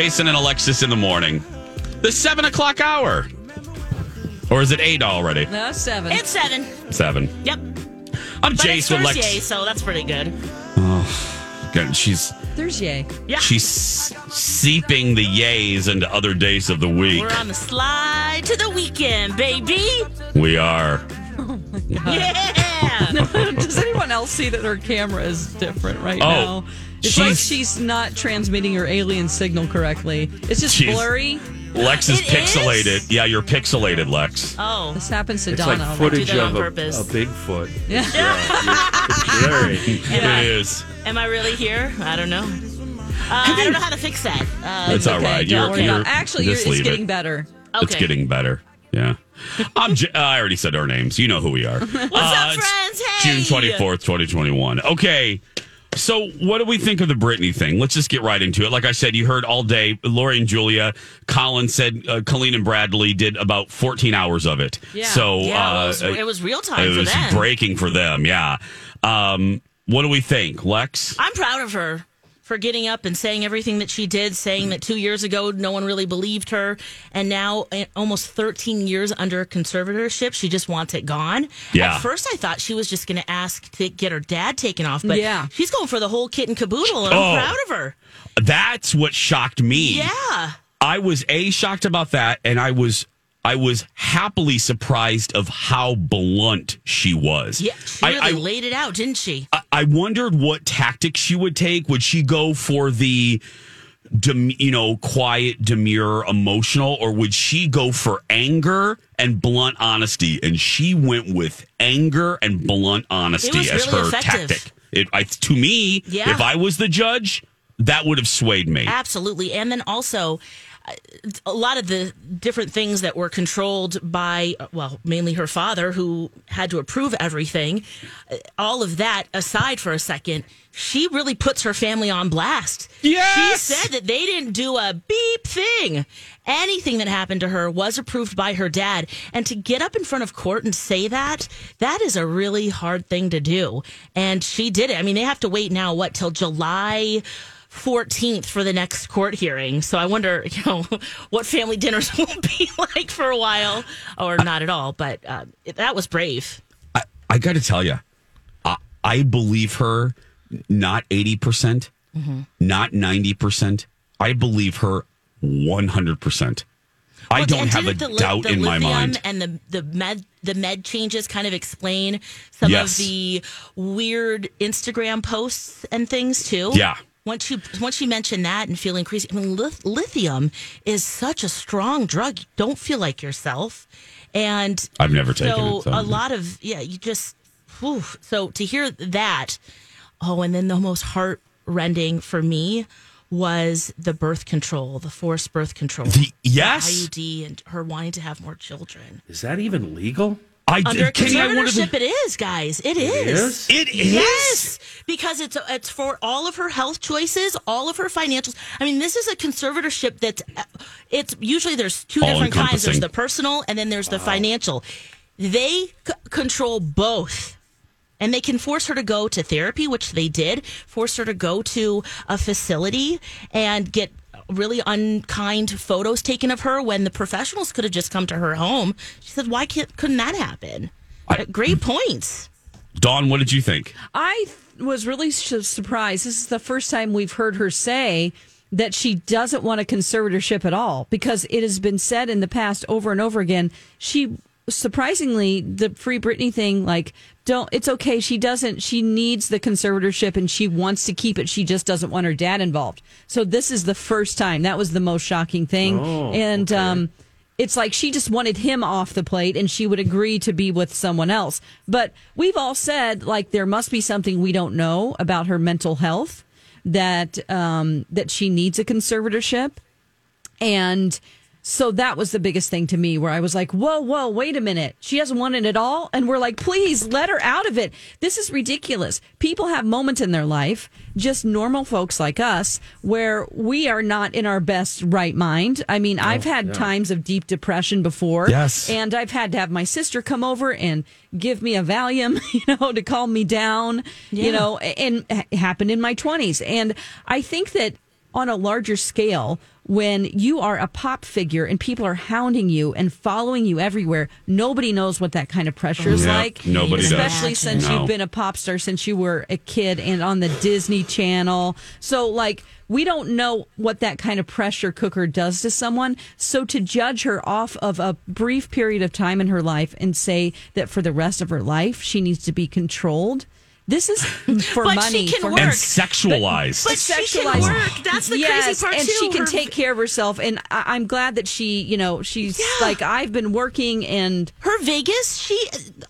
Jason and Alexis in the morning. The seven o'clock hour. Or is it eight already? No, seven. It's seven. Seven. Yep. I'm But it's Jason Thursday, Lex. so that's pretty good. Oh, God, She's There's yay. Yeah. she's seeping the yays into other days of the week. We're on the slide to the weekend, baby. We are. Yeah. Does anyone else see that her camera is different right Oh, now? It's like she's- she's not transmitting her alien signal correctly. It's just blurry. Lex is It pixelated. is? Yeah, you're pixelated, Lex. oh. This happens to It's Donna. like footage Do that of on a, purpose. a Bigfoot. Yeah. It's blurry. Am I, It is. am I really here? I don't know. Uh, I don't know how to fix that. Uh, It's all Okay, right. don't You're, worry you're. Actually, you're, it's getting it. better. okay. It's getting better. Yeah. I'm J- I already said our names. You know who we are. What's up, friends? Hey! June 24th, 2021. Okay. So, what do we think of the Britney thing? Let's just get right into it. Like I said, you heard all day. Lori and Julia, Colin said uh, Colleen and Bradley did about 14 hours of it. Yeah. So, Yeah, uh, it, was, it was real time it for was them. breaking for them. Yeah. Um, what do we think, Lex? I'm proud of her for getting up and saying everything that she did, saying that two years ago no one really believed her, and now eh, almost 13 years under conservatorship, she just wants it gone. Yeah. At first, I thought she was just going to ask to get her dad taken off, but Yeah. she's going for the whole kit and caboodle, and Oh. I'm proud of her. That's what shocked me. Yeah. I was a shocked about that, and I was I was happily surprised of how blunt she was. Yeah, she I, really I, laid it out, didn't she? I- I wondered what tactics she would take. Would she go for the, dem, you know, quiet, demure, emotional, or would she go for anger and blunt honesty? And she went with anger and blunt honesty as really her effective. tactic. It, I, to me, Yeah. if I was the judge, that would have swayed me. Absolutely. And then also, a lot of the different things that were controlled by, well, mainly her father, who had to approve everything, uh, all of that aside for a second, she really puts her family on blast. Yes! She said that they didn't do a beep thing. Anything that happened to her was approved by her dad. And to get up in front of court and say that, that is a really hard thing to do. And she did it. I mean, they have to wait now, what, till July 14th for the next court hearing. So I wonder, you know, what family dinners will be like for a while or not at all. But uh, that was brave. I, I got to tell you, I, I believe her not 80%, Mm-hmm. not 90%. I believe her 100%. I Well, don't have a the doubt the in my mind. And the the med the med changes kind of explain some Yes. of the weird Instagram posts and things too. Yeah. Once you once you mention that and feel increased, I mean, lithium is such a strong drug. You don't feel like yourself, and I've never taken so it, so- a lot of yeah, you just whew. so to hear that. Oh, and then the most heart rending for me was the birth control, the forced birth control. The- yes. IUD and her wanting to have more children. Is that even legal? I Under Kenny, I wanted conservatorship, to, it is, guys. It is. is? It is? Yes, because it's it's for all of her health choices, all of her financials. I mean, this is a conservatorship that's uh, it's usually there's two different kinds. There's the personal and then there's the financial. They c- control both. And they can force her to go to therapy, which they did, force her to go to a facility and get really unkind photos taken of her when the professionals could have just come to her home. She said, Why can't, couldn't that happen? I- Great points. Dawn, what did you think? I was really surprised. This is the first time we've heard her say that she doesn't want a conservatorship at all because it has been said in the past over and over again she surprisingly, the free Britney thing, like, don't, it's okay. She doesn't, she needs the conservatorship and she wants to keep it. She just doesn't want her dad involved. So this is the first time. That was the most shocking thing. Oh, and, okay. um, it's like she just wanted him off the plate and she would agree to be with someone else. But we've all said like there must be something we don't know about her mental health that um that she needs a conservatorship. And so that was the biggest thing to me where I was like, whoa, whoa, wait a minute. She hasn't want it at all. And we're like, please let her out of it. This is ridiculous. People have moments in their life, just normal folks like us, where we are not in our best right mind. I mean, I've had times of deep depression before. Yes. And I've had to have my sister come over and give me a Valium, you know, to calm me down, you know, and it happened in my 20s. And I think that on a larger scale, when you are a pop figure and people are hounding you and following you everywhere, nobody knows what that kind of pressure is Yep, like. nobody does. Especially since No. you've been a pop star since you were a kid and on the Disney Channel. So, like, we don't know what that kind of pressure cooker does to someone. So, to judge her off of a brief period of time in her life and say that for the rest of her life she needs to be controlled, this is for But she money. can for work. and sexualized. But she can work. That's the yes, crazy part and too. she can Her- take care of herself. And I- I'm glad that she, you know, she's Yeah. like I've been working and her Vegas. She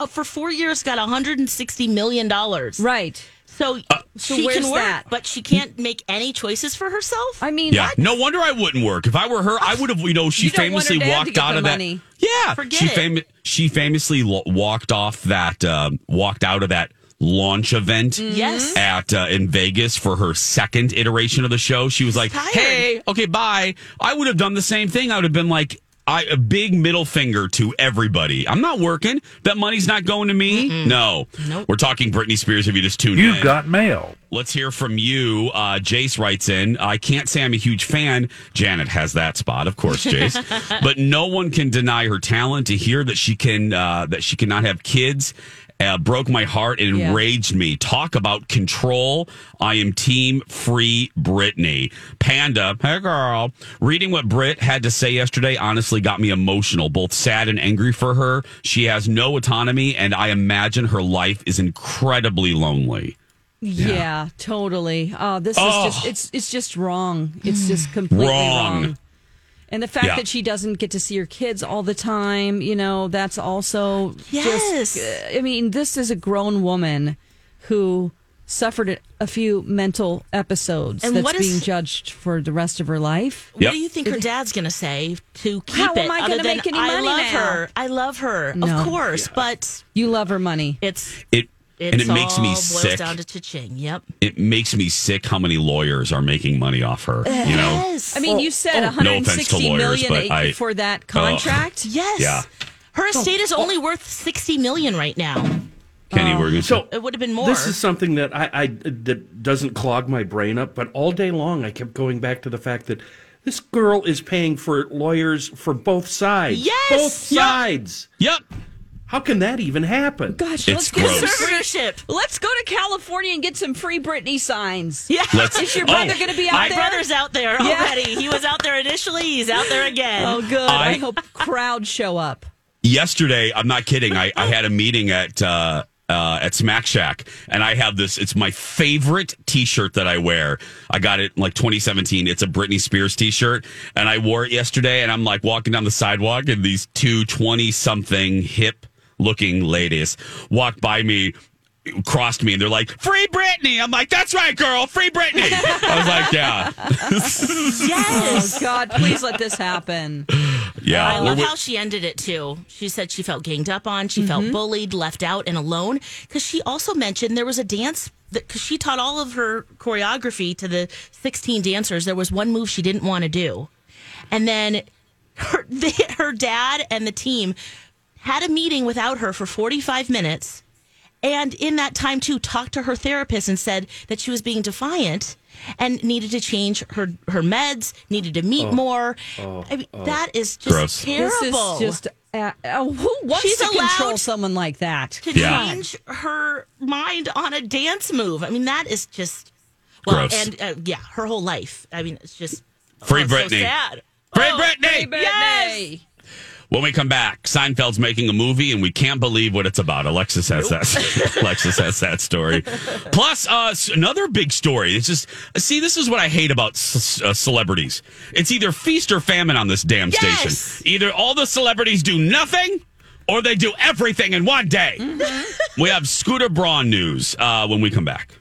uh, for four years got 160 million dollars. right. So, So she can work, that? but she can't make any choices for herself. I mean, Yeah, no wonder I wouldn't work. If I were her, I would have. You know, she You don't want her famously walked out the of money. that. Yeah, Forget she it. fam- she famously lo- walked off that um, walked out of that launch event. Mm-hmm. Yes. At uh, in Vegas for her second iteration of the show, she was like, tired. "Hey, okay, bye." I would have done the same thing. I would have been like, I, a big middle finger to everybody. I'm not working. That money's not going to me. No. Nope. We're talking Britney Spears. If you just tuned in, You've got mail. Let's hear from you. Uh, Jace writes in. I can't say I'm a huge fan. Janet has that spot, of course, Jace. but no one can deny her talent. To hear that she can uh, that she cannot have kids uh, broke my heart and Yeah. enraged me. Talk about control. I am team free Britney. Panda, hey girl. Reading what Brit had to say yesterday honestly got me emotional, both sad and angry for her. She has no autonomy, and I imagine her life is incredibly lonely. Yeah, totally. Oh, this Oh. is just it's it's just wrong. It's just completely Wrong. wrong. And the fact Yeah. that she doesn't get to see her kids all the time, you know, that's also Yes. just uh, I mean, this is a grown woman who suffered a- a few mental episodes And that's what is- being judged for the rest of her life. What Yep. do you think her dad's going to say to keep How it? am I gonna make any money? I love now?" her. I love her. No. Of course, but You love her money. it's It it's and it makes all me boils sick. down to cha-ching. Yep. it makes me sick how many lawyers are making money off her. You know, Yes. I mean, you oh, said oh. no 160 offense to lawyers, million I- for that uh, contract. Yes. Yeah. Her estate is only worth 60 million right now. Kenny, we're going to So It would have been more. this is something that I, I that doesn't clog my brain up, but all day long I kept going back to the fact that this girl is paying for lawyers for both sides. Yes! both Yep. sides. Yep. How can that even happen? Gosh, It's let's get gross. some free Conservatorship. Let's go to California and get some free Britney signs. Yeah. Let's. Is your brother Oh, going to be out My there? brother's out there Yeah. already. He was out there initially. He's out there again. Oh, good. I, I- hope crowds show up. yesterday, I'm not kidding. I, I had a meeting at uh, uh, at Smack Shack, and I have this. It's my favorite T-shirt that I wear. I got it in like 2017. It's a Britney Spears T-shirt, and I wore it yesterday. And I'm like walking down the sidewalk, and these two 20 something hip looking ladies walked by me. Crossed me and they're like, "Free Britney!" I'm like, "That's right, girl, free Britney." I was like, "Yeah, Yes. Oh, God, please let this happen. yeah." I love wi- how she ended it too. She said she felt ganged up on, she Mm-hmm. felt bullied, left out, and alone. Because she also mentioned there was a dance that because she taught all of her choreography to the 16 dancers. There was one move she didn't want to do, and then her her dad and the team had a meeting without her for 45 minutes. And in that time, too, talked to her therapist and said that she was being defiant and needed to change her, her meds, needed to meet more. I mean, that is just Gross. terrible. This is just. Uh, oh, who wants She's to control allowed someone like that? to Yeah. change her mind on a dance move. I mean, that is just well, Gross. and uh, yeah, her whole life. I mean, it's just Free oh, it's so Britney. sad. Free Oh, Britney. Britney. Yes. When we come back, Seinfeld's making a movie, and we can't believe what it's about. Alexis has that. Alexis has that story. Plus, uh, another big story. It's just see, this is what I hate about c- uh, celebrities. It's either feast or famine on this damn Yes! station. Either all the celebrities do nothing, or they do everything in one day. We have Scooter Braun news uh, when we come back.